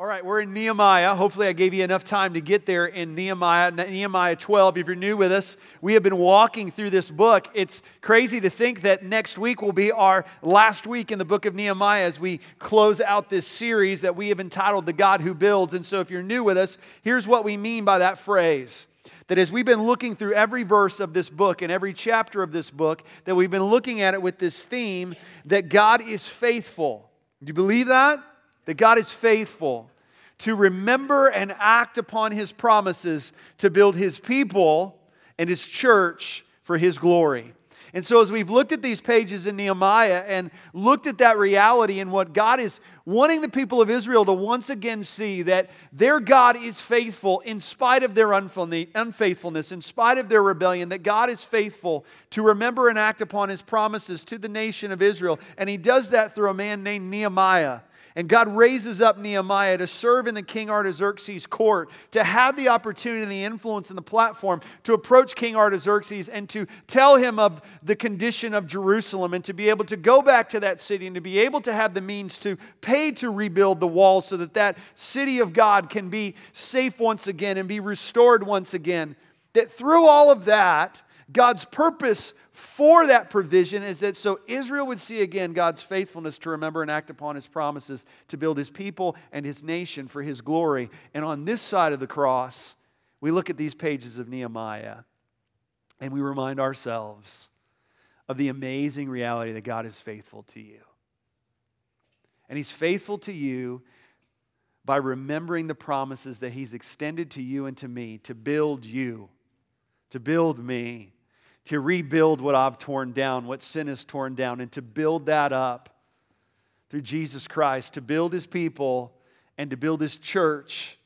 All right, we're in Nehemiah. Hopefully, I gave you enough time to get there in Nehemiah, Nehemiah 12. If you're new with us, we have been walking through this book. It's crazy to think that next week will be our last week in the book of Nehemiah as we close out this series that we have entitled The God Who Builds. And so, if you're new with us, here's what we mean by that phrase that as we've been looking through every verse of this book and every chapter of this book, that we've been looking at it with this theme that God is faithful. Do you believe that? That God is faithful to remember and act upon his promises to build his people and his church for his glory. And so, as we've looked at these pages in Nehemiah and looked at that reality and what God is wanting the people of Israel to once again see that their God is faithful in spite of their unfaithfulness, in spite of their rebellion, that God is faithful to remember and act upon his promises to the nation of Israel. And he does that through a man named Nehemiah. And God raises up Nehemiah to serve in the King Artaxerxes' court, to have the opportunity and the influence and the platform to approach King Artaxerxes and to tell him of the condition of Jerusalem and to be able to go back to that city and to be able to have the means to pay to rebuild the wall so that that city of God can be safe once again and be restored once again. That through all of that, God's purpose for that provision is that so Israel would see again God's faithfulness to remember and act upon his promises to build his people and his nation for his glory. And on this side of the cross, we look at these pages of Nehemiah and we remind ourselves of the amazing reality that God is faithful to you. And he's faithful to you by remembering the promises that he's extended to you and to me to build you, to build me to rebuild what I've torn down, what sin has torn down, and to build that up through Jesus Christ, to build his people and to build his church.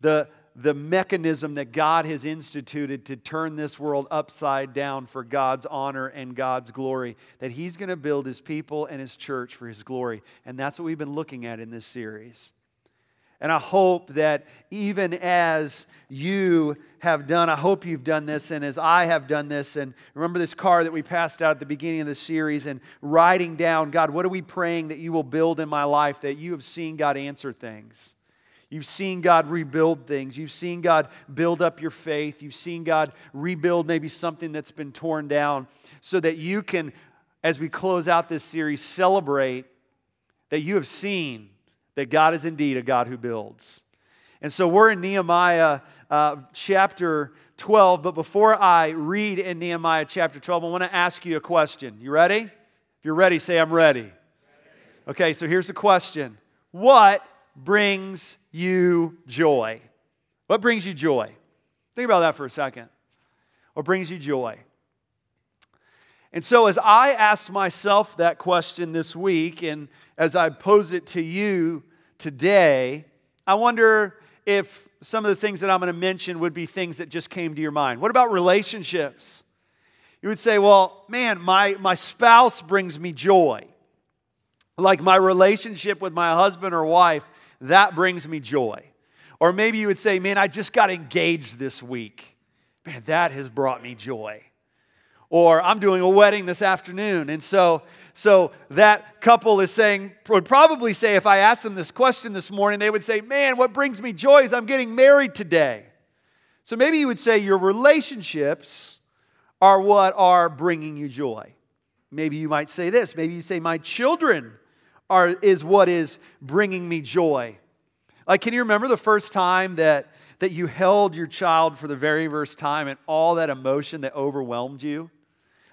The, the mechanism that God has instituted to turn this world upside down for God's honor and God's glory, that He's going to build His people and His church for His glory. And that's what we've been looking at in this series. And I hope that even as you have done, I hope you've done this, and as I have done this, and remember this car that we passed out at the beginning of the series, and writing down, God, what are we praying that you will build in my life, that you have seen God answer things? You've seen God rebuild things. You've seen God build up your faith. You've seen God rebuild maybe something that's been torn down so that you can, as we close out this series, celebrate that you have seen that God is indeed a God who builds. And so we're in Nehemiah uh, chapter 12, but before I read in Nehemiah chapter 12, I want to ask you a question. You ready? If you're ready, say, I'm ready. Okay, so here's the question What brings you joy? What brings you joy? Think about that for a second. What brings you joy? And so, as I asked myself that question this week, and as I pose it to you today, I wonder if some of the things that I'm going to mention would be things that just came to your mind. What about relationships? You would say, well, man, my, my spouse brings me joy. Like my relationship with my husband or wife, that brings me joy. Or maybe you would say, man, I just got engaged this week. Man, that has brought me joy or I'm doing a wedding this afternoon. And so, so that couple is saying, would probably say, if I asked them this question this morning, they would say, Man, what brings me joy is I'm getting married today. So maybe you would say your relationships are what are bringing you joy. Maybe you might say this. Maybe you say, My children are, is what is bringing me joy. Like, can you remember the first time that, that you held your child for the very first time and all that emotion that overwhelmed you?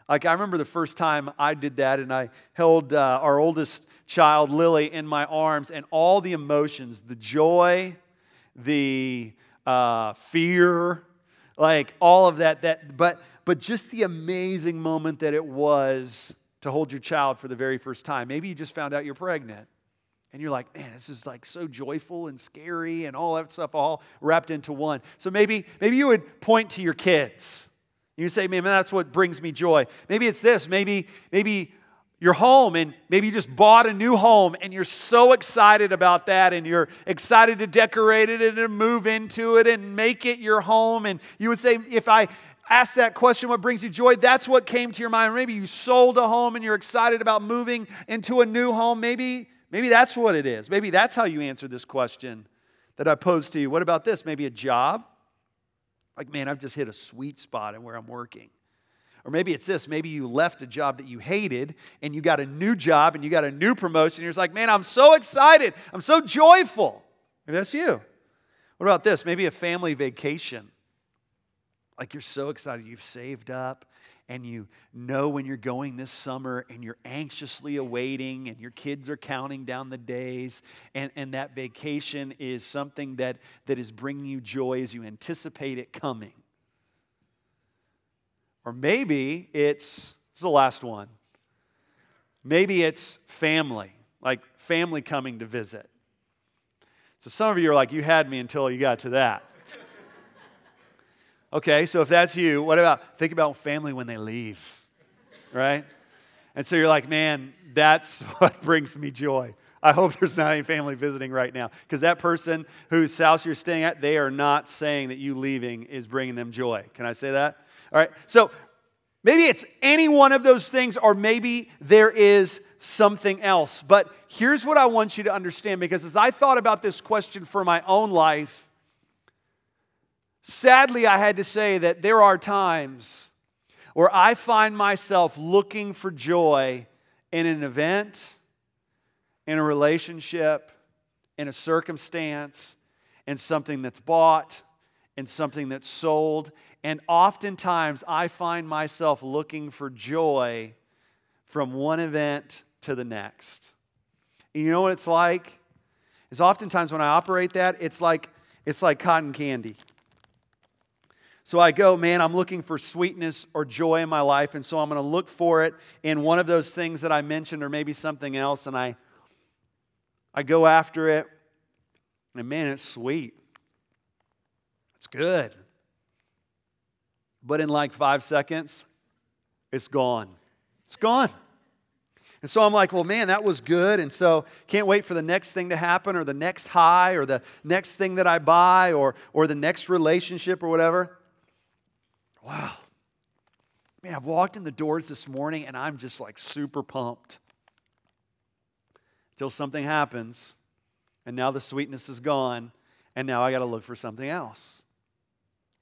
Like, I remember the first time I did that, and I held uh, our oldest child, Lily, in my arms, and all the emotions the joy, the uh, fear, like all of that, that but, but just the amazing moment that it was to hold your child for the very first time. Maybe you just found out you're pregnant. And you're like, man, this is like so joyful and scary and all that stuff all wrapped into one. So maybe, maybe you would point to your kids you say, man, that's what brings me joy. Maybe it's this. Maybe, maybe you're home and maybe you just bought a new home and you're so excited about that and you're excited to decorate it and to move into it and make it your home. And you would say, if I ask that question, what brings you joy? That's what came to your mind. Maybe you sold a home and you're excited about moving into a new home. Maybe Maybe that's what it is. Maybe that's how you answer this question that I posed to you. What about this? Maybe a job? Like, man, I've just hit a sweet spot in where I'm working. Or maybe it's this maybe you left a job that you hated and you got a new job and you got a new promotion. You're just like, man, I'm so excited. I'm so joyful. Maybe that's you. What about this? Maybe a family vacation. Like you're so excited, you've saved up and you know when you're going this summer and you're anxiously awaiting and your kids are counting down the days and, and that vacation is something that, that is bringing you joy as you anticipate it coming. Or maybe it's, is the last one. Maybe it's family, like family coming to visit. So some of you are like, you had me until you got to that. Okay, so if that's you, what about think about family when they leave, right? And so you're like, man, that's what brings me joy. I hope there's not any family visiting right now because that person whose house you're staying at, they are not saying that you leaving is bringing them joy. Can I say that? All right, so maybe it's any one of those things, or maybe there is something else. But here's what I want you to understand because as I thought about this question for my own life, Sadly, I had to say that there are times where I find myself looking for joy in an event, in a relationship, in a circumstance, in something that's bought, in something that's sold. And oftentimes I find myself looking for joy from one event to the next. And you know what it's like? Is oftentimes when I operate that, it's like it's like cotton candy. So I go, man, I'm looking for sweetness or joy in my life, and so I'm going to look for it in one of those things that I mentioned, or maybe something else, and I, I go after it, and man, it's sweet. It's good. But in like five seconds, it's gone. It's gone. And so I'm like, well, man, that was good. And so can't wait for the next thing to happen or the next high or the next thing that I buy or, or the next relationship or whatever. Wow. Man, I've walked in the doors this morning and I'm just like super pumped. Until something happens, and now the sweetness is gone, and now I got to look for something else.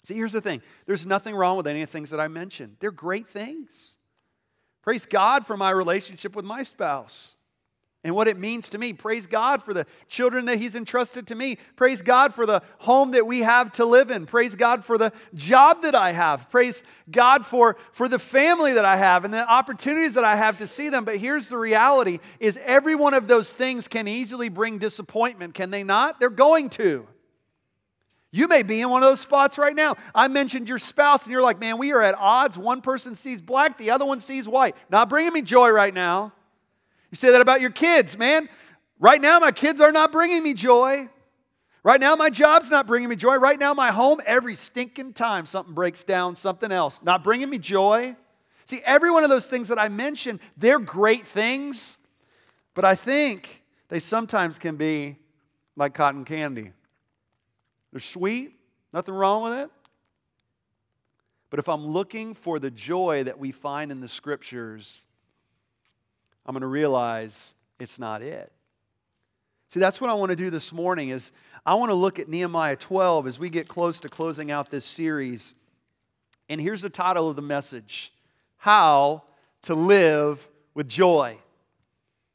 See, here's the thing there's nothing wrong with any of the things that I mentioned, they're great things. Praise God for my relationship with my spouse and what it means to me. Praise God for the children that He's entrusted to me. Praise God for the home that we have to live in. Praise God for the job that I have. Praise God for, for the family that I have and the opportunities that I have to see them. But here's the reality is every one of those things can easily bring disappointment, can they not? They're going to. You may be in one of those spots right now. I mentioned your spouse, and you're like, man, we are at odds. One person sees black, the other one sees white. Not bringing me joy right now. You say that about your kids, man. Right now, my kids are not bringing me joy. Right now, my job's not bringing me joy. Right now, my home, every stinking time something breaks down, something else, not bringing me joy. See, every one of those things that I mentioned, they're great things, but I think they sometimes can be like cotton candy. They're sweet, nothing wrong with it. But if I'm looking for the joy that we find in the scriptures, I'm going to realize it's not it. See, that's what I want to do this morning is I want to look at Nehemiah 12 as we get close to closing out this series. And here's the title of the message How to Live with Joy.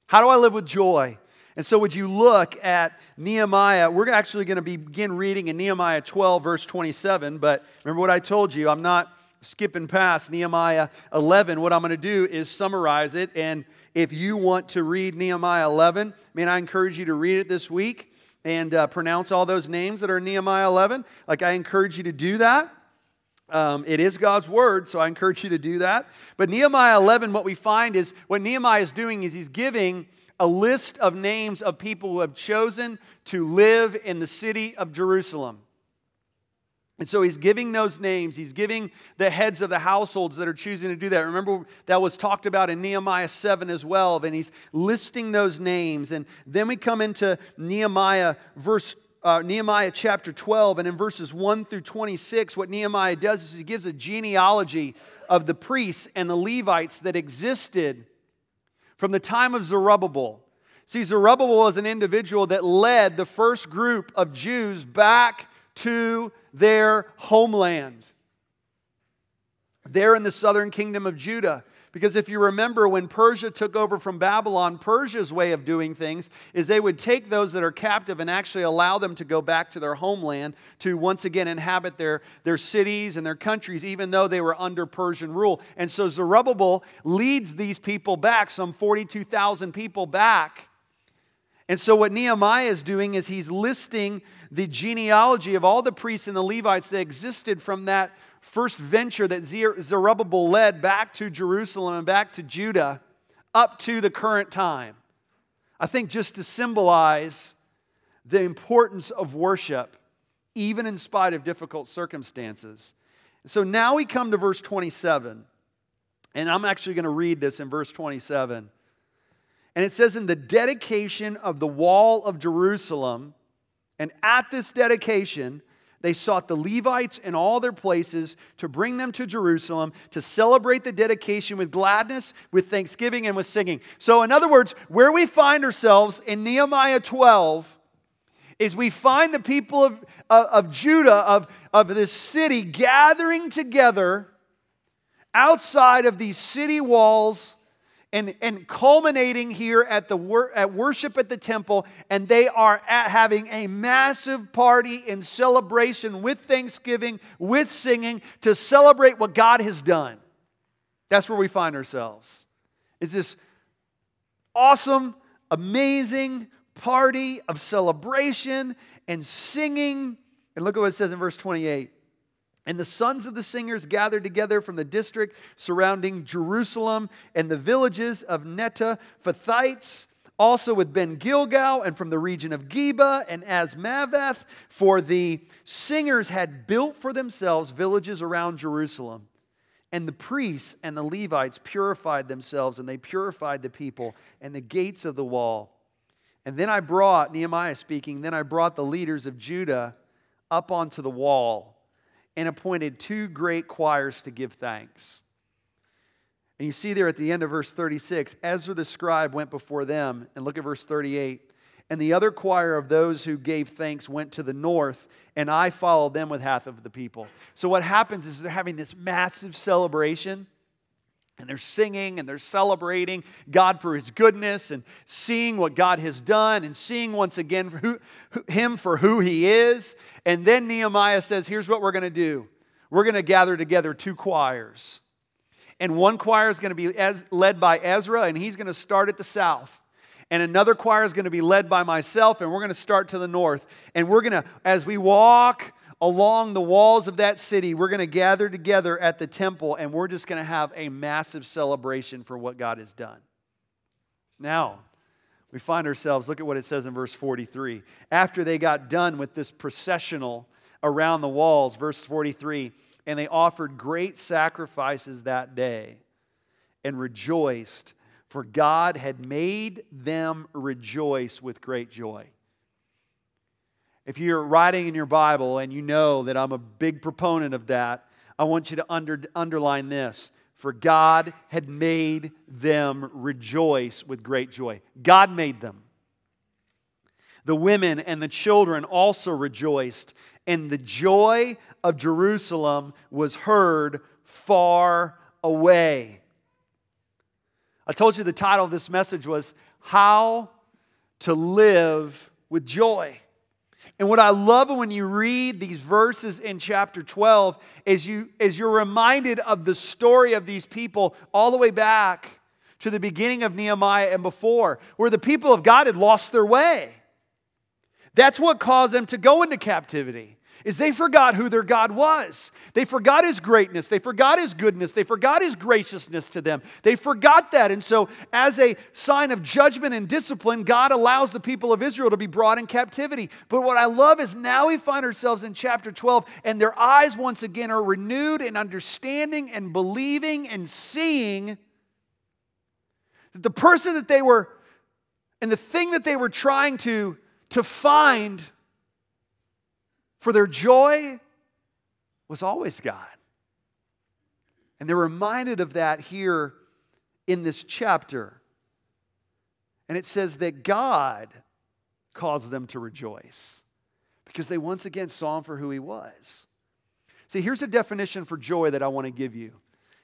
How do I live with joy? And so, would you look at Nehemiah? We're actually going to begin reading in Nehemiah 12, verse 27. But remember what I told you, I'm not skipping past Nehemiah 11. What I'm going to do is summarize it and if you want to read Nehemiah 11, man, I encourage you to read it this week and uh, pronounce all those names that are Nehemiah 11. Like, I encourage you to do that. Um, it is God's word, so I encourage you to do that. But Nehemiah 11, what we find is what Nehemiah is doing is he's giving a list of names of people who have chosen to live in the city of Jerusalem. And so he's giving those names. He's giving the heads of the households that are choosing to do that. Remember, that was talked about in Nehemiah 7 as well. And he's listing those names. And then we come into Nehemiah, verse, uh, Nehemiah chapter 12. And in verses 1 through 26, what Nehemiah does is he gives a genealogy of the priests and the Levites that existed from the time of Zerubbabel See, Zerubbabel was an individual that led the first group of Jews back to their homeland. There in the southern kingdom of Judah. Because if you remember, when Persia took over from Babylon, Persia's way of doing things is they would take those that are captive and actually allow them to go back to their homeland to once again inhabit their, their cities and their countries, even though they were under Persian rule. And so Zerubbabel leads these people back, some 42,000 people back. And so what Nehemiah is doing is he's listing the genealogy of all the priests and the Levites that existed from that first venture that Zerubbabel led back to Jerusalem and back to Judah up to the current time. I think just to symbolize the importance of worship, even in spite of difficult circumstances. So now we come to verse 27, and I'm actually going to read this in verse 27. And it says, In the dedication of the wall of Jerusalem, and at this dedication, they sought the Levites in all their places to bring them to Jerusalem to celebrate the dedication with gladness, with thanksgiving, and with singing. So, in other words, where we find ourselves in Nehemiah 12 is we find the people of, of, of Judah, of, of this city, gathering together outside of these city walls and, and culminating here at the wor- at worship at the temple, and they are having a massive party in celebration with thanksgiving, with singing to celebrate what God has done. That's where we find ourselves. It's this awesome, amazing party of celebration and singing. And look at what it says in verse 28. And the sons of the singers gathered together from the district surrounding Jerusalem and the villages of Netta, Fathites, also with Ben Gilgal, and from the region of Geba and Azmaveth, for the singers had built for themselves villages around Jerusalem. And the priests and the Levites purified themselves, and they purified the people and the gates of the wall. And then I brought, Nehemiah speaking, then I brought the leaders of Judah up onto the wall and appointed two great choirs to give thanks. And you see there at the end of verse 36, Ezra the scribe went before them. And look at verse 38. And the other choir of those who gave thanks went to the north, and I followed them with half of the people. So what happens is they're having this massive celebration and they're singing and they're celebrating God for his goodness and seeing what God has done and seeing once again who, him for who he is. And then Nehemiah says, Here's what we're going to do we're going to gather together two choirs. And one choir is going to be as, led by Ezra, and he's going to start at the south. And another choir is going to be led by myself, and we're going to start to the north. And we're going to, as we walk along the walls of that city, we're going to gather together at the temple and we're just going to have a massive celebration for what God has done. Now, we find ourselves, look at what it says in verse 43. After they got done with this processional around the walls, verse 43, and they offered great sacrifices that day and rejoiced, for God had made them rejoice with great joy. If you're writing in your Bible and you know that I'm a big proponent of that, I want you to under, underline this. For God had made them rejoice with great joy. God made them. The women and the children also rejoiced, and the joy of Jerusalem was heard far away. I told you the title of this message was How to Live with Joy. And what I love when you read these verses in chapter 12 is you is you're reminded of the story of these people all the way back to the beginning of Nehemiah and before, where the people of God had lost their way. That's what caused them to go into captivity is they forgot who their God was. They forgot his greatness. They forgot his goodness. They forgot his graciousness to them. They forgot that. And so, as a sign of judgment and discipline, God allows the people of Israel to be brought in captivity. But what I love is now we find ourselves in chapter 12, and their eyes once again are renewed in understanding and believing and seeing that the person that they were and the thing that they were trying to, to find for their joy was always God. And they're reminded of that here in this chapter. And it says that God caused them to rejoice because they once again saw him for who he was. See, here's a definition for joy that I want to give you.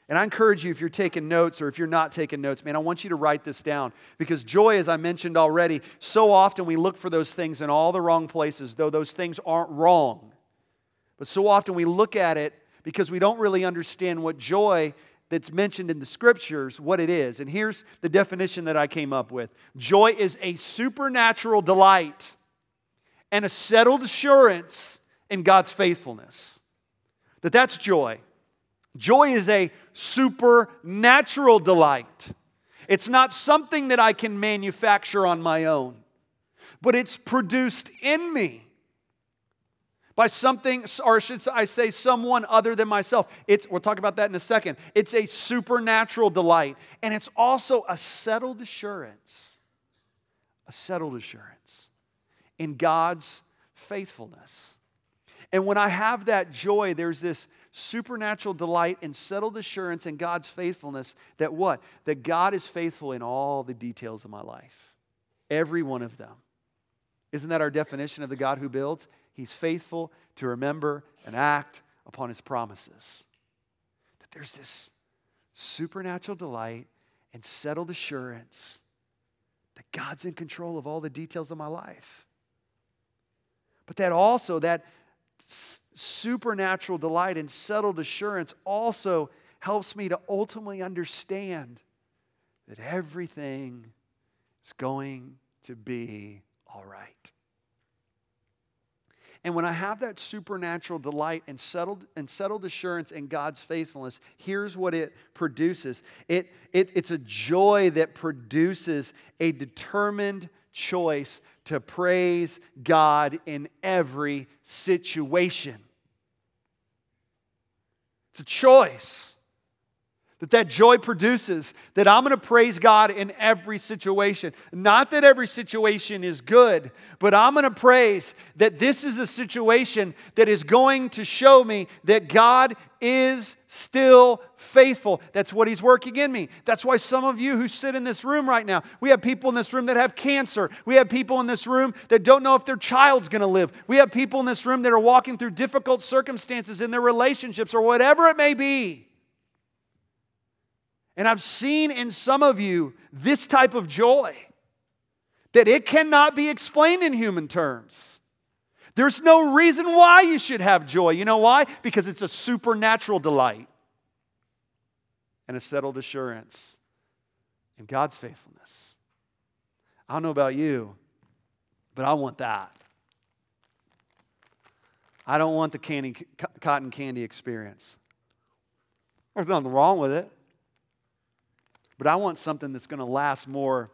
And I encourage you, if you're taking notes or if you're not taking notes, man, I want you to write this down. Because joy, as I mentioned already, so often we look for those things in all the wrong places, though those things aren't wrong. But so often we look at it because we don't really understand what joy that's mentioned in the scriptures, what it is. And here's the definition that I came up with joy is a supernatural delight and a settled assurance in God's faithfulness. That that's joy. Joy is a supernatural delight. It's not something that I can manufacture on my own, but it's produced in me by something, or should I say, someone other than myself. It's, we'll talk about that in a second. It's a supernatural delight, and it's also a settled assurance, a settled assurance in God's faithfulness. And when I have that joy, there's this supernatural delight and settled assurance in God's faithfulness that what? That God is faithful in all the details of my life. Every one of them. Isn't that our definition of the God who builds? He's faithful to remember and act upon his promises. That there's this supernatural delight and settled assurance that God's in control of all the details of my life. But that also, that supernatural delight and settled assurance also helps me to ultimately understand that everything is going to be all right. And when I have that supernatural delight and settled, and settled assurance in God's faithfulness, here's what it produces it, it, it's a joy that produces a determined choice to praise God in every situation. It's a choice that that joy produces that i'm going to praise god in every situation. Not that every situation is good but i'm going to praise that this is a situation that is going to show me that god is still faithful. That's what he's working in me. That's why some of you who sit in this room right now we have people in this room that have cancer. We have people in this room that don't know if their child's going to live. We have people in this room that are walking through difficult circumstances in their relationships or whatever it may be and I've seen in some of you this type of joy that it cannot be explained in human terms. There's no reason why you should have joy. You know why? Because it's a supernatural delight and a settled assurance in God's faithfulness. I don't know about you, but I want that. I don't want the candy, cotton candy experience. There's nothing wrong with it. But I want something that's going to last more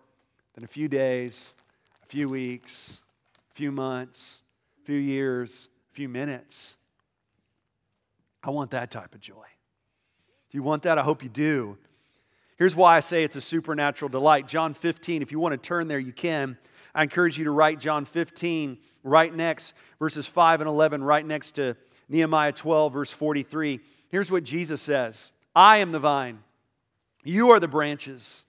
than a few days, a few weeks, a few months, a few years, a few minutes. I want that type of joy. If you want that, I hope you do. Here's why I say it's a supernatural delight. John 15, if you want to turn there, you can. I encourage you to write John 15 right next, verses 5 and 11, right next to Nehemiah 12, verse 43. Here's what Jesus says I am the vine. You are the branches.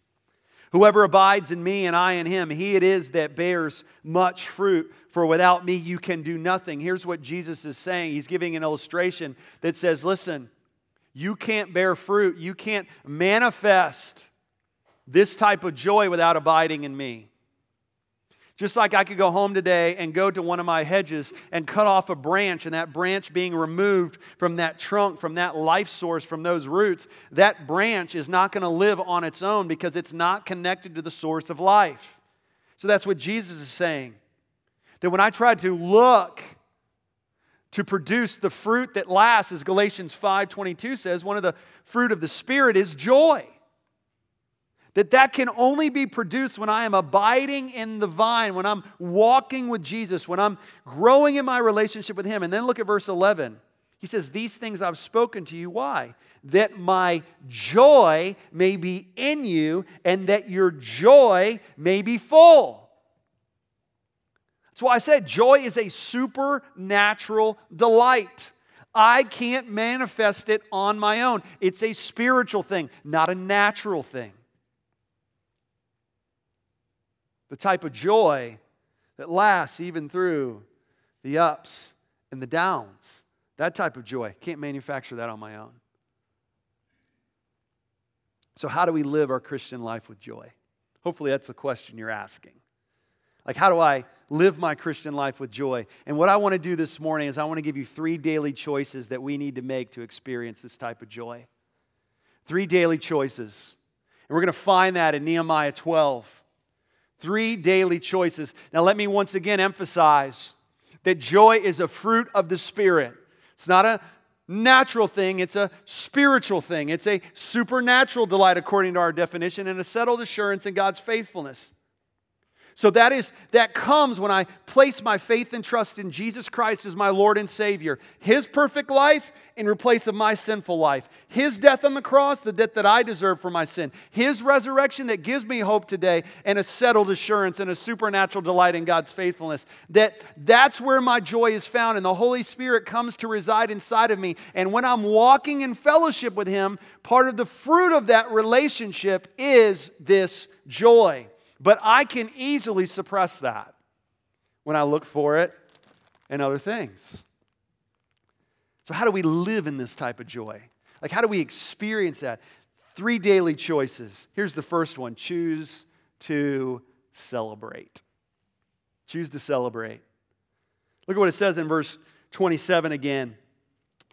Whoever abides in me and I in him, he it is that bears much fruit. For without me, you can do nothing. Here's what Jesus is saying. He's giving an illustration that says, Listen, you can't bear fruit, you can't manifest this type of joy without abiding in me. Just like I could go home today and go to one of my hedges and cut off a branch, and that branch being removed from that trunk, from that life source, from those roots, that branch is not going to live on its own because it's not connected to the source of life. So that's what Jesus is saying. That when I try to look to produce the fruit that lasts, as Galatians 5:22 says, one of the fruit of the Spirit is joy. That that can only be produced when I am abiding in the vine, when I'm walking with Jesus, when I'm growing in my relationship with Him. And then look at verse 11. He says, These things I've spoken to you. Why? That my joy may be in you and that your joy may be full. That's why I said joy is a supernatural delight. I can't manifest it on my own. It's a spiritual thing, not a natural thing. The type of joy that lasts even through the ups and the downs. That type of joy. Can't manufacture that on my own. So, how do we live our Christian life with joy? Hopefully, that's the question you're asking. Like, how do I live my Christian life with joy? And what I want to do this morning is I want to give you three daily choices that we need to make to experience this type of joy. Three daily choices. And we're going to find that in Nehemiah 12. Three daily choices. Now, let me once again emphasize that joy is a fruit of the Spirit. It's not a natural thing, it's a spiritual thing. It's a supernatural delight, according to our definition, and a settled assurance in God's faithfulness. So that is that comes when I place my faith and trust in Jesus Christ as my Lord and Savior. His perfect life in replace of my sinful life. His death on the cross, the death that I deserve for my sin. His resurrection that gives me hope today and a settled assurance and a supernatural delight in God's faithfulness. That that's where my joy is found and the Holy Spirit comes to reside inside of me. And when I'm walking in fellowship with him, part of the fruit of that relationship is this joy. But I can easily suppress that when I look for it in other things. So, how do we live in this type of joy? Like, how do we experience that? Three daily choices. Here's the first one choose to celebrate. Choose to celebrate. Look at what it says in verse 27 again.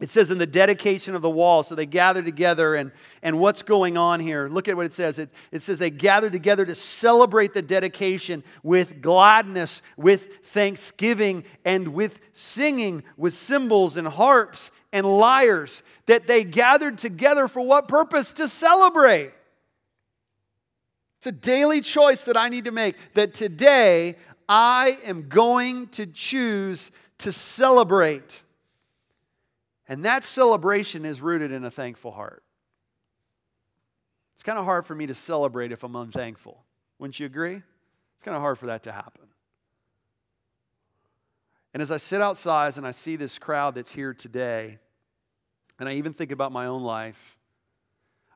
It says in the dedication of the wall, so they gather together, and, and what's going on here? Look at what it says. It, it says they gather together to celebrate the dedication with gladness, with thanksgiving, and with singing, with cymbals and harps and lyres. That they gathered together for what purpose? To celebrate. It's a daily choice that I need to make that today I am going to choose to celebrate. And that celebration is rooted in a thankful heart. It's kind of hard for me to celebrate if I'm unthankful. Wouldn't you agree? It's kind of hard for that to happen. And as I sit outside and I see this crowd that's here today, and I even think about my own life,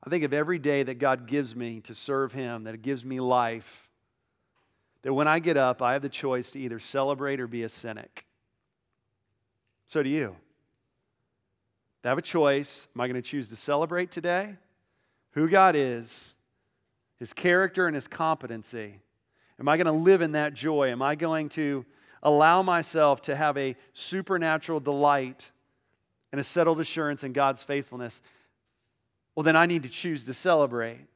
I think of every day that God gives me to serve Him, that it gives me life, that when I get up, I have the choice to either celebrate or be a cynic. So do you. I have a choice. Am I going to choose to celebrate today? Who God is, His character, and His competency. Am I going to live in that joy? Am I going to allow myself to have a supernatural delight and a settled assurance in God's faithfulness? Well, then I need to choose to celebrate.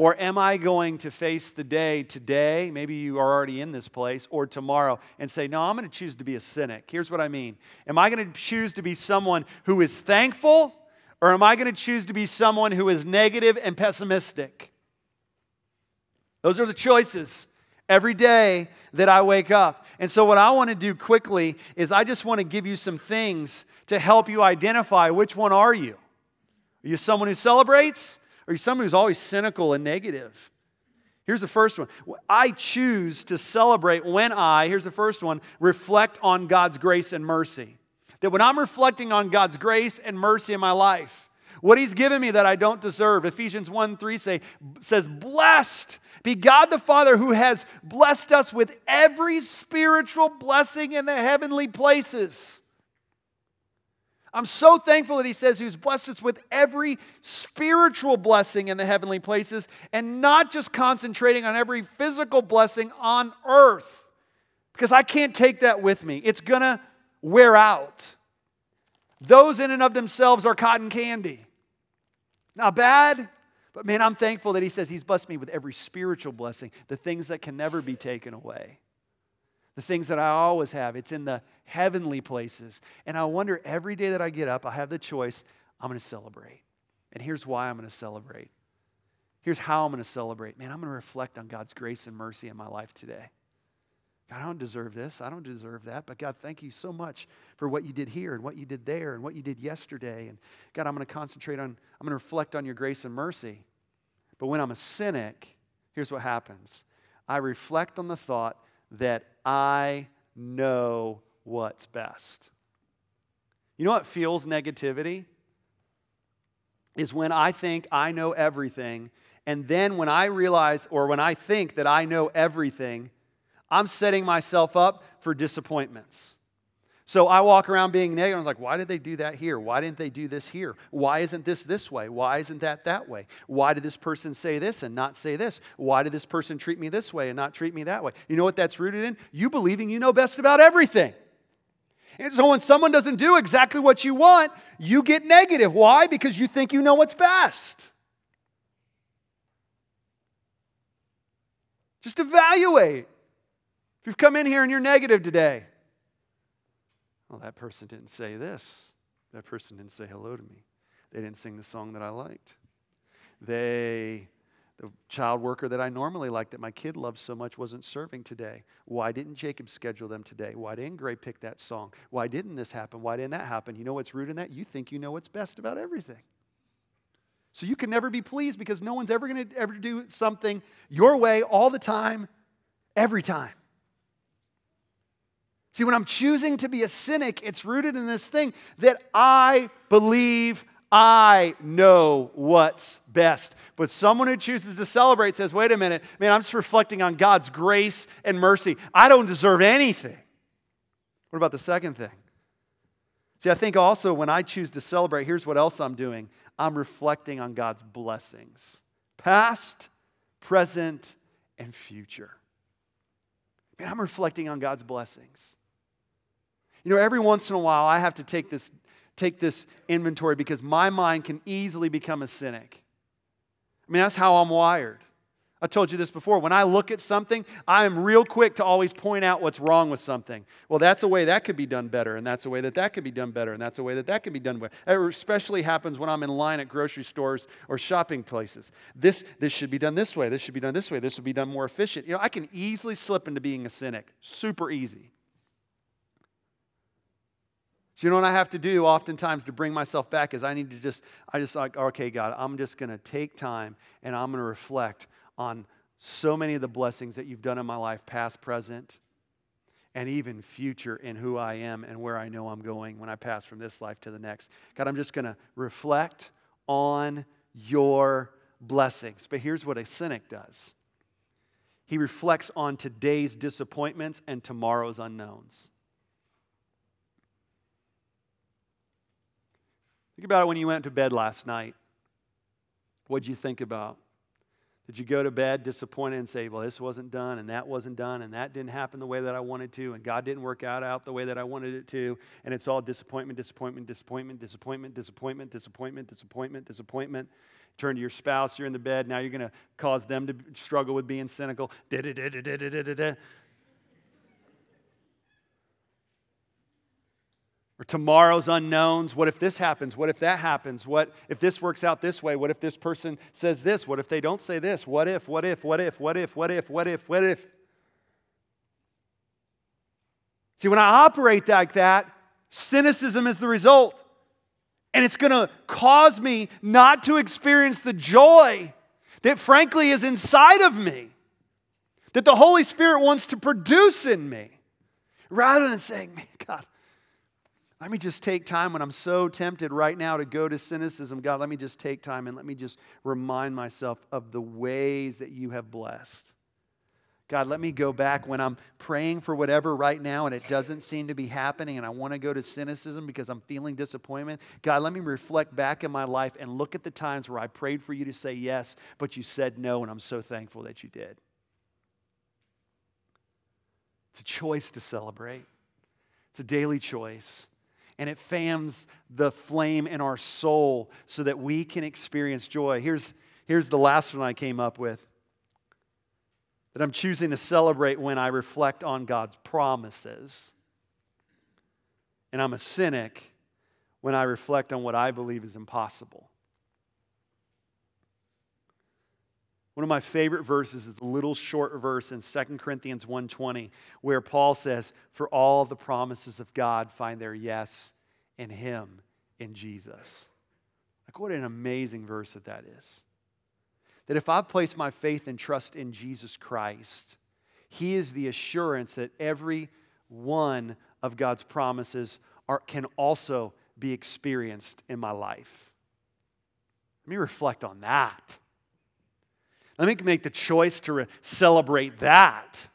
Or am I going to face the day today? Maybe you are already in this place, or tomorrow, and say, No, I'm going to choose to be a cynic. Here's what I mean Am I going to choose to be someone who is thankful, or am I going to choose to be someone who is negative and pessimistic? Those are the choices every day that I wake up. And so, what I want to do quickly is I just want to give you some things to help you identify which one are you? Are you someone who celebrates? Are you someone who's always cynical and negative? Here's the first one. I choose to celebrate when I, here's the first one, reflect on God's grace and mercy. That when I'm reflecting on God's grace and mercy in my life, what He's given me that I don't deserve, Ephesians 1 3 say, says, Blessed be God the Father who has blessed us with every spiritual blessing in the heavenly places. I'm so thankful that he says he's blessed us with every spiritual blessing in the heavenly places and not just concentrating on every physical blessing on earth. Because I can't take that with me, it's going to wear out. Those in and of themselves are cotton candy. Not bad, but man, I'm thankful that he says he's blessed me with every spiritual blessing, the things that can never be taken away the things that I always have. It's in the heavenly places. And I wonder every day that I get up, I have the choice I'm going to celebrate. And here's why I'm going to celebrate. Here's how I'm going to celebrate. Man, I'm going to reflect on God's grace and mercy in my life today. God, I don't deserve this. I don't deserve that. But God, thank you so much for what you did here and what you did there and what you did yesterday. And God, I'm going to concentrate on, I'm going to reflect on your grace and mercy. But when I'm a cynic, here's what happens I reflect on the thought that I know what's best. You know what feels negativity? Is when I think I know everything And then when I realize or when I think that I know everything, I'm setting myself up for disappointments. So I walk around being negative. I was like, why did they do that here? Why didn't they do this here? Why isn't this this way? Why isn't that that way? Why did this person say this and not say this? Why did this person treat me this way and not treat me that way? You know what that's rooted in? You believing you know best about everything. And so when someone doesn't do exactly what you want, you get negative. Why? Because you think you know what's best. Just evaluate. If you've come in here and you're negative today, well, that person didn't say this. That person didn't say hello to me. They didn't sing the song that I liked. They, the child worker that I normally like, that my kid loves so much, wasn't serving today. Why didn't Jacob schedule them today? Why didn't Gray pick that song? Why didn't this happen? Why didn't that happen? You know what's rooted in that? You think you know what's best about everything. So you can never be pleased because no one's ever going to ever do something your way all the time, every time. See, when I'm choosing to be a cynic, it's rooted in this thing that I believe I know what's best. But someone who chooses to celebrate says, wait a minute, man, I'm just reflecting on God's grace and mercy. I don't deserve anything. What about the second thing? See, I think also when I choose to celebrate, here's what else I'm doing I'm reflecting on God's blessings past, present, and future. Man, I'm reflecting on God's blessings. You know, every once in a while, I have to take this, take this inventory because my mind can easily become a cynic. I mean, that's how I'm wired. I told you this before. When I look at something, I am real quick to always point out what's wrong with something. Well, that's a way that could be done better, and that's a way that that could be done better, and that's a way that that could be done better. It especially happens when I'm in line at grocery stores or shopping places. This, this should be done this way. This should be done this way. This would be done more efficient. You know, I can easily slip into being a cynic. Super easy. So you know what I have to do oftentimes to bring myself back is I need to just, I just like, okay, God, I'm just to take time and I'm to reflect on so many of the blessings that you've done in my life, past, present, and even future in who I am and where I know I'm going when I pass from this life to the next. God, I'm just to reflect on your blessings. But here's what a cynic does he reflects on today's disappointments and tomorrow's unknowns. Think about it when you went to bed last night. What'd you think about? Did you go to bed disappointed and say, well, this wasn't done and that wasn't done and that didn't happen the way that I wanted to and God didn't work out, out the way that I wanted it to and it's all disappointment, disappointment, disappointment, disappointment, disappointment, disappointment, disappointment, disappointment. Turn to your spouse, you're in the bed, now you're going to cause them to struggle with being cynical. Da, Or tomorrow's unknowns. What if this happens? What if that happens? What if this works out this way? What if this person says this? What if they don't say this? What if, what if, what if, what if, what if, what if, what if? See, when I operate like that, cynicism is the result. And it's going to cause me not to experience the joy that, frankly, is inside of me, that the Holy Spirit wants to produce in me, rather than saying, man, God, let me just take time when I'm so tempted right now to go to cynicism. God, let me just take time and let me just remind myself of the ways that you have blessed. God, let me go back when I'm praying for whatever right now and it doesn't seem to be happening and I want to go to cynicism because I'm feeling disappointment. God, let me reflect back in my life and look at the times where I prayed for you to say yes, but you said no, and I'm so thankful that you did. It's a choice to celebrate, it's a daily choice and it fans the flame in our soul so that we can experience joy. Here's, here's the last one I came up with that I'm choosing to celebrate when I reflect on God's promises. And I'm a cynic when I reflect on what I believe is impossible. One of my favorite verses is a little short verse in 2 Corinthians 1:20 where Paul says, "For all the promises of God find their yes in him in Jesus." Like what an amazing verse that that is. That if I place my faith and trust in Jesus Christ, he is the assurance that every one of God's promises are, can also be experienced in my life. Let me reflect on that. Let me make the choice to re- celebrate that.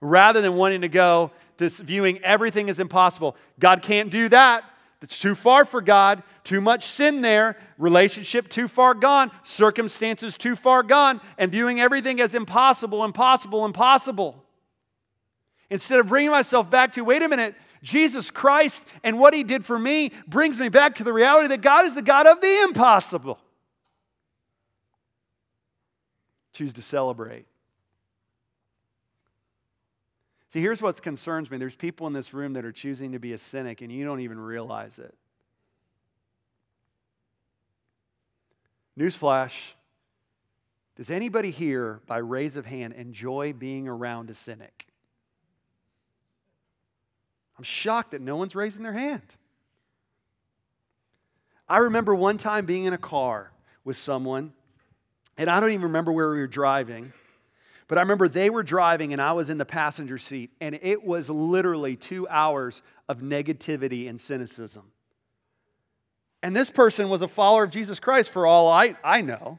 Rather than wanting to go to viewing everything as impossible. God can't do that. That's too far for God. Too much sin there. Relationship too far gone. Circumstances too far gone. And viewing everything as impossible, impossible, impossible. Instead of bringing myself back to, wait a minute, Jesus Christ and what he did for me brings me back to the reality that God is the God of the impossible. Choose to celebrate. See, here's what concerns me. There's people in this room that are choosing to be a cynic, and you don't even realize it. Newsflash Does anybody here, by raise of hand, enjoy being around a cynic? I'm shocked that no one's raising their hand. I remember one time being in a car with someone, and I don't even remember where we were driving, but I remember they were driving and I was in the passenger seat, and it was literally two hours of negativity and cynicism. And this person was a follower of Jesus Christ for all I, I know.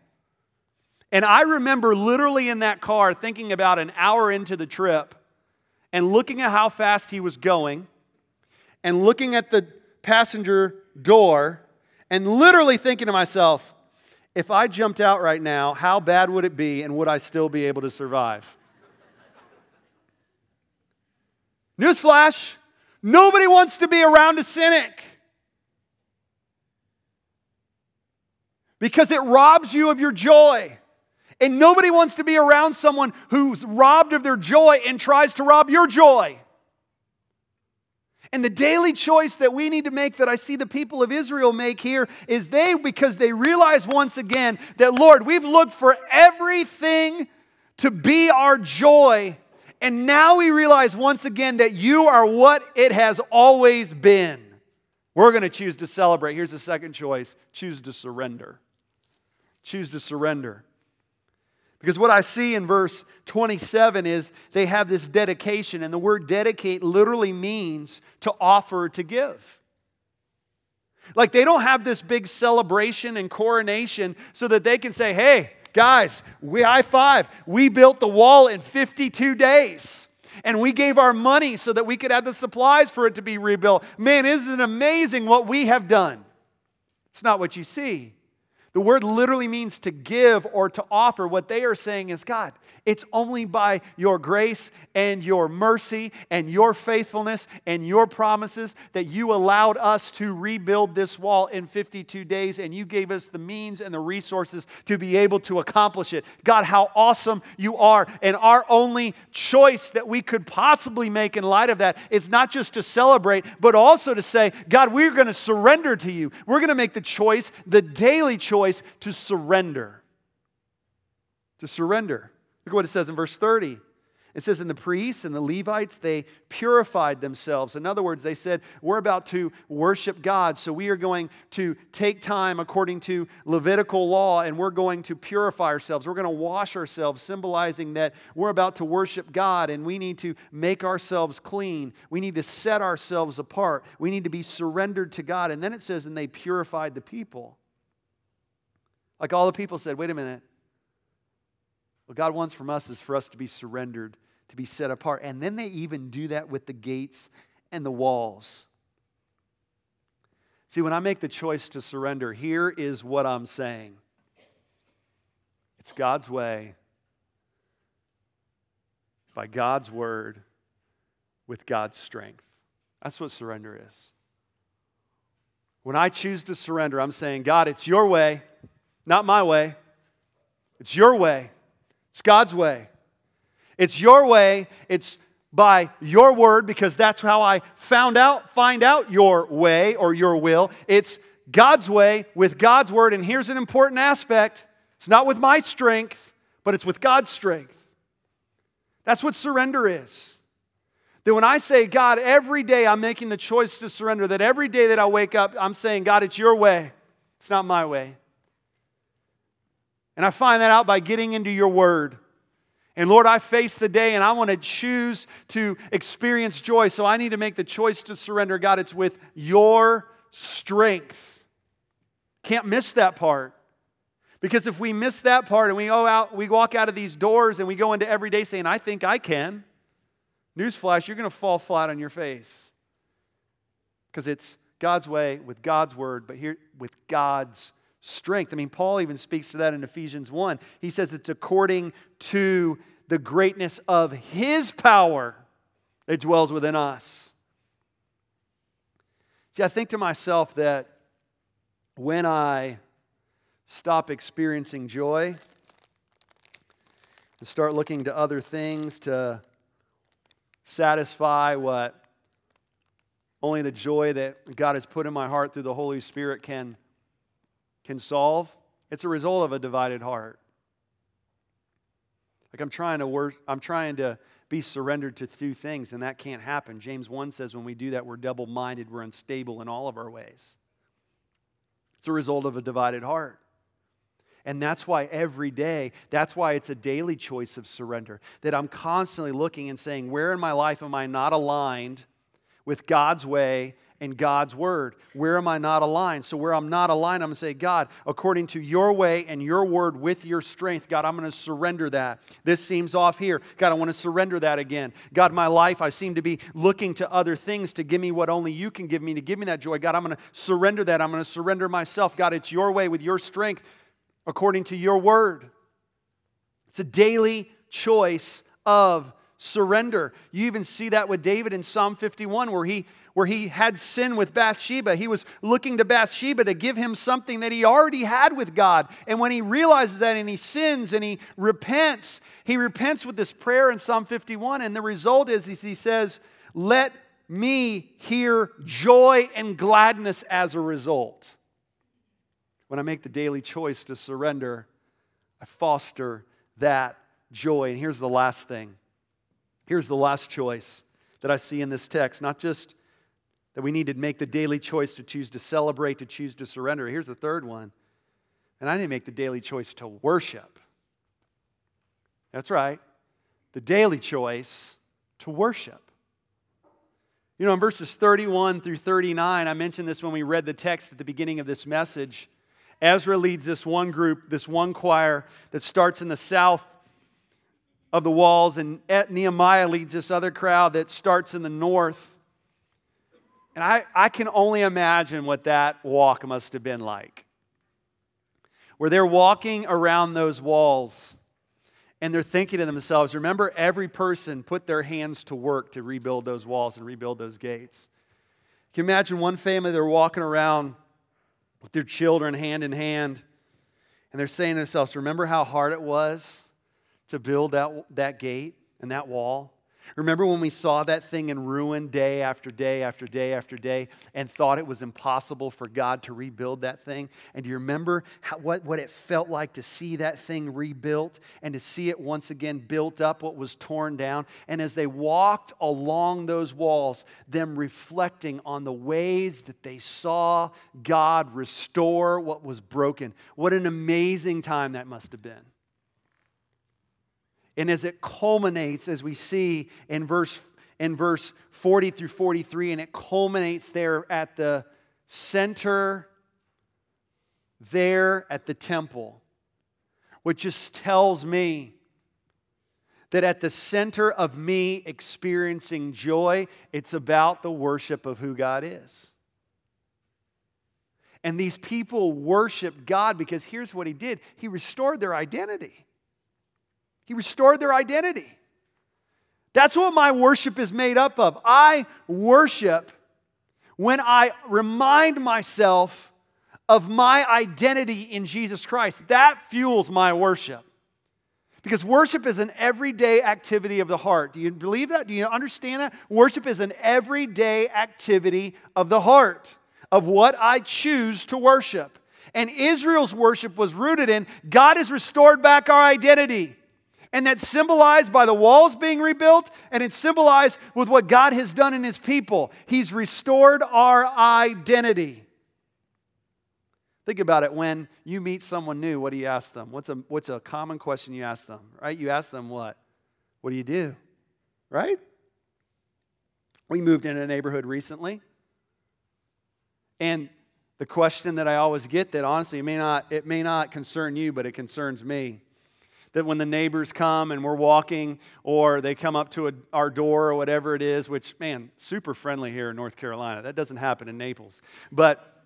And I remember literally in that car thinking about an hour into the trip and looking at how fast he was going and looking at the passenger door and literally thinking to myself, if I jumped out right now, how bad would it be and would I still be able to survive? Newsflash nobody wants to be around a cynic because it robs you of your joy. And nobody wants to be around someone who's robbed of their joy and tries to rob your joy. And the daily choice that we need to make, that I see the people of Israel make here, is they, because they realize once again that, Lord, we've looked for everything to be our joy. And now we realize once again that you are what it has always been. We're going to choose to celebrate. Here's the second choice choose to surrender. Choose to surrender. Because what I see in verse 27 is they have this dedication, and the word dedicate literally means to offer to give. Like they don't have this big celebration and coronation so that they can say, hey, guys, we high five. We built the wall in 52 days. And we gave our money so that we could have the supplies for it to be rebuilt. Man, isn't it amazing what we have done? It's not what you see. The word literally means to give or to offer. What they are saying is, God, it's only by your grace and your mercy and your faithfulness and your promises that you allowed us to rebuild this wall in 52 days and you gave us the means and the resources to be able to accomplish it. God, how awesome you are. And our only choice that we could possibly make in light of that is not just to celebrate, but also to say, God, we're going to surrender to you. We're going to make the choice, the daily choice choice to surrender. To surrender. Look at what it says in verse 30. It says, And the priests and the Levites, they purified themselves. In other words, they said, We're about to worship God, so we are going to take time according to Levitical law, and we're going to purify ourselves. We're going to wash ourselves, symbolizing that we're about to worship God, and we need to make ourselves clean. We need to set ourselves apart. We need to be surrendered to God. And then it says, And they purified the people. Like all the people said, wait a minute. What God wants from us is for us to be surrendered, to be set apart. And then they even do that with the gates and the walls. See, when I make the choice to surrender, here is what I'm saying it's God's way, by God's word, with God's strength. That's what surrender is. When I choose to surrender, I'm saying, God, it's your way. Not my way. It's your way. It's God's way. It's your way. It's by your word because that's how I found out, find out your way or your will. It's God's way with God's word. And here's an important aspect it's not with my strength, but it's with God's strength. That's what surrender is. That when I say, God, every day I'm making the choice to surrender, that every day that I wake up, I'm saying, God, it's your way. It's not my way. And I find that out by getting into your word. And Lord, I face the day and I want to choose to experience joy. So I need to make the choice to surrender. God, it's with your strength. Can't miss that part. Because if we miss that part and we go out, we walk out of these doors and we go into every day saying, I think I can, newsflash, you're going to fall flat on your face. Because it's God's way with God's word, but here with God's strength. I mean, Paul even speaks to that in Ephesians 1. He says it's according to the greatness of his power that dwells within us. See, I think to myself that when I stop experiencing joy and start looking to other things to satisfy what only the joy that God has put in my heart through the Holy Spirit can, can solve, it's a result of a divided heart. Like I'm trying to work, I'm trying to be surrendered to two things, and that can't happen. James 1 says when we do that, we're double minded, we're unstable in all of our ways. It's a result of a divided heart. And that's why every day, that's why it's a daily choice of surrender. That I'm constantly looking and saying, where in my life am I not aligned with God's way and God's word? Where am I not aligned? So, where I'm not aligned, I'm going to say, God, according to your way and your word with your strength, God, I'm going to surrender that. This seems off here. God, I want to surrender that again. God, my life, I seem to be looking to other things to give me what only you can give me, to give me that joy. God, I'm going to surrender that. I'm going to surrender myself. God, it's your way with your strength according to your word. It's a daily choice of surrender. You even see that with David in Psalm 51 where he where he had sin with Bathsheba. He was looking to Bathsheba to give him something that he already had with God. And when he realizes that and he sins and he repents, he repents with this prayer in Psalm 51 and the result is he says, "Let me hear joy and gladness as a result." When I make the daily choice to surrender, I foster that joy. And here's the last thing. Here's the last choice that I see in this text. Not just that we need to make the daily choice to choose to celebrate, to choose to surrender. Here's the third one. And I need to make the daily choice to worship. That's right. The daily choice to worship. You know, in verses 31 through 39, I mentioned this when we read the text at the beginning of this message. Ezra leads this one group, this one choir that starts in the south of the walls, and Nehemiah leads this other crowd that starts in the north. And I, I can only imagine what that walk must have been like. Where they're walking around those walls and they're thinking to themselves, remember, every person put their hands to work to rebuild those walls and rebuild those gates. Can imagine one family, they're walking around with their children hand in hand. And they're saying to themselves, Remember how hard it was to build that, that gate and that wall? Remember when we saw that thing in ruin day after day after day after day and thought it was impossible for God to rebuild that thing? And do you remember how, what, what it felt like to see that thing rebuilt and to see it once again built up, what was torn down? And as they walked along those walls, them reflecting on the ways that they saw God restore what was broken. What an amazing time that must have been. And as it culminates, as we see in verse, in verse 40 through 43, and it culminates there at the center, there at the temple, which just tells me that at the center of me experiencing joy, it's about the worship of who God is. And these people worship God because here's what He did He restored their identity. He restored their identity. That's what my worship is made up of. I worship when I remind myself of my identity in Jesus Christ. That fuels my worship. Because worship is an everyday activity of the heart. Do you believe that? Do you understand that? Worship is an everyday activity of the heart, of what I choose to worship. And Israel's worship was rooted in God has restored back our identity. And that's symbolized by the walls being rebuilt, and it's symbolized with what God has done in His people. He's restored our identity. Think about it when you meet someone new, what do you ask them? What's a, what's a common question you ask them, right? You ask them what? What do you do? Right? We moved in a neighborhood recently, and the question that I always get that honestly it may not, it may not concern you, but it concerns me. That when the neighbors come and we're walking, or they come up to a, our door or whatever it is, which, man, super friendly here in North Carolina. That doesn't happen in Naples. But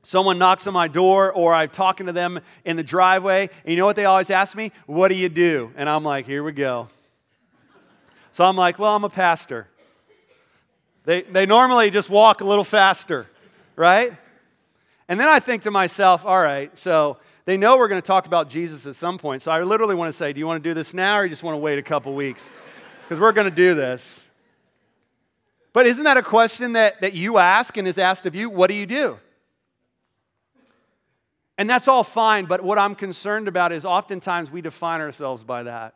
someone knocks on my door, or I'm talking to them in the driveway, and you know what they always ask me? What do you do? And I'm like, here we go. So I'm like, well, I'm a pastor. They, they normally just walk a little faster, right? And then I think to myself, all right, so they know we're going to talk about Jesus at some point. So I literally want to say, do you want to do this now or you just want to wait a couple weeks? Because we're going to do this. But isn't that a question that, that you ask and is asked of you? What do you do? And that's all fine, but what I'm concerned about is oftentimes we define ourselves by that.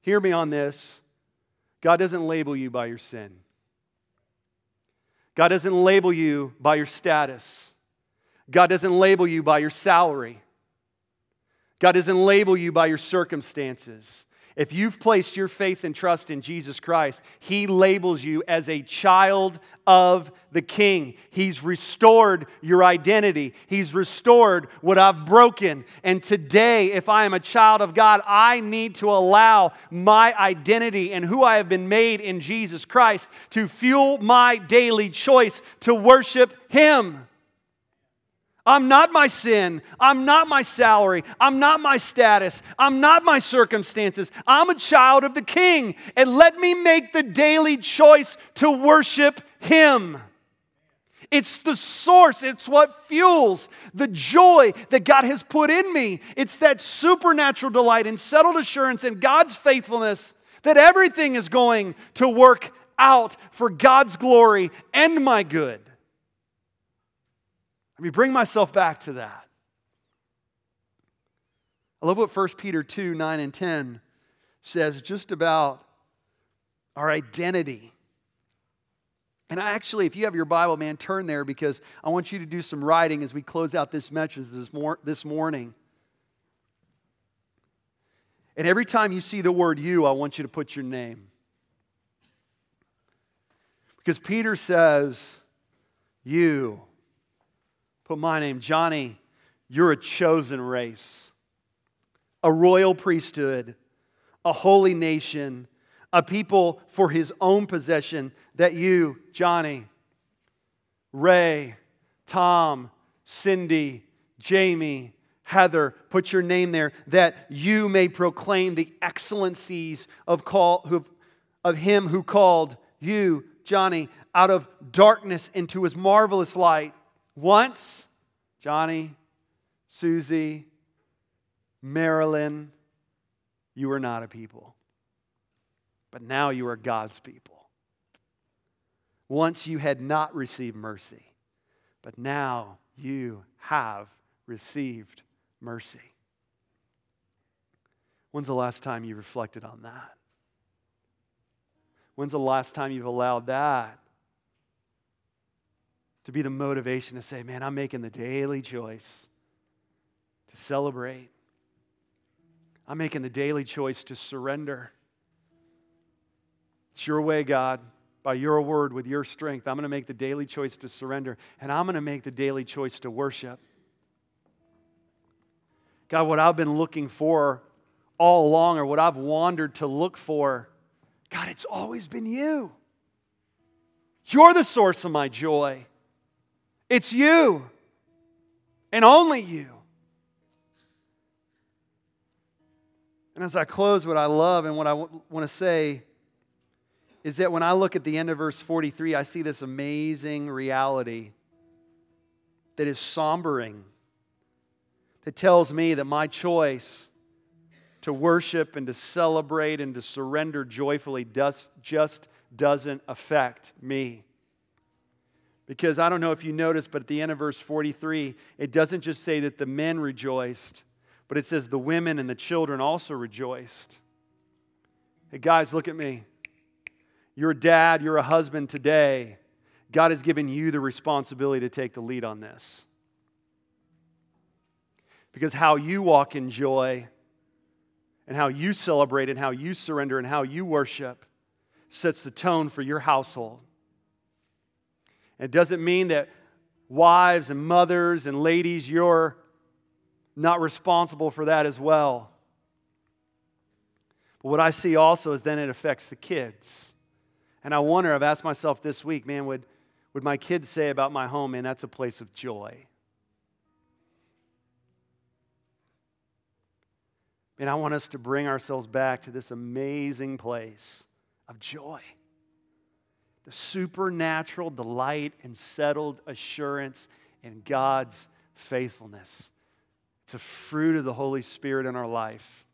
Hear me on this God doesn't label you by your sin. God doesn't label you by your status. God doesn't label you by your salary. God doesn't label you by your circumstances. If you've placed your faith and trust in Jesus Christ, He labels you as a child of the King. He's restored your identity, He's restored what I've broken. And today, if I am a child of God, I need to allow my identity and who I have been made in Jesus Christ to fuel my daily choice to worship Him. I'm not my sin. I'm not my salary. I'm not my status. I'm not my circumstances. I'm a child of the King. And let me make the daily choice to worship Him. It's the source, it's what fuels the joy that God has put in me. It's that supernatural delight and settled assurance in God's faithfulness that everything is going to work out for God's glory and my good. Let me bring myself back to that. I love what 1 Peter 2 9 and 10 says just about our identity. And I actually, if you have your Bible, man, turn there because I want you to do some writing as we close out this message this, this morning. And every time you see the word you, I want you to put your name. Because Peter says, You Put my name, Johnny, you're a chosen race, a royal priesthood, a holy nation, a people for his own possession, that you, Johnny, Ray, Tom, Cindy, Jamie, Heather, put your name there, that you may proclaim the excellencies of, call, of him who called you, Johnny, out of darkness into his marvelous light. Once, Johnny, Susie, Marilyn, you were not a people. But now you are God's people. Once you had not received mercy, but now you have received mercy. When's the last time you reflected on that? When's the last time you've allowed that to be the motivation to say, man, I'm making the daily choice to celebrate. I'm making the daily choice to surrender. It's your way, God, by your word, with your strength. I'm going to make the daily choice to surrender, and I'm going to make the daily choice to worship. God, what I've been looking for all along, or what I've wandered to look for, God, it's always been you. You're the source of my joy. It's you and only you. And as I close, what I love and what I w- want to say is that when I look at the end of verse 43, I see this amazing reality that is sombering, that tells me that my choice to worship and to celebrate and to surrender joyfully does, just doesn't affect me. Because I don't know if you noticed, but at the end of verse 43, it doesn't just say that the men rejoiced, but it says the women and the children also rejoiced. Hey, guys, look at me. You're a dad, you're a husband today. God has given you the responsibility to take the lead on this. Because how you walk in joy and how you celebrate and how you surrender and how you worship sets the tone for your household. It doesn't mean that wives and mothers and ladies, you're not responsible for that as well. But what I see also is then it affects the kids. And I wonder, I've asked myself this week, man, would, would my kids say about my home, man, that's a place of joy? And I want us to bring ourselves back to this amazing place of joy. The supernatural delight and settled assurance in God's faithfulness. It's a fruit of the Holy Spirit in our life.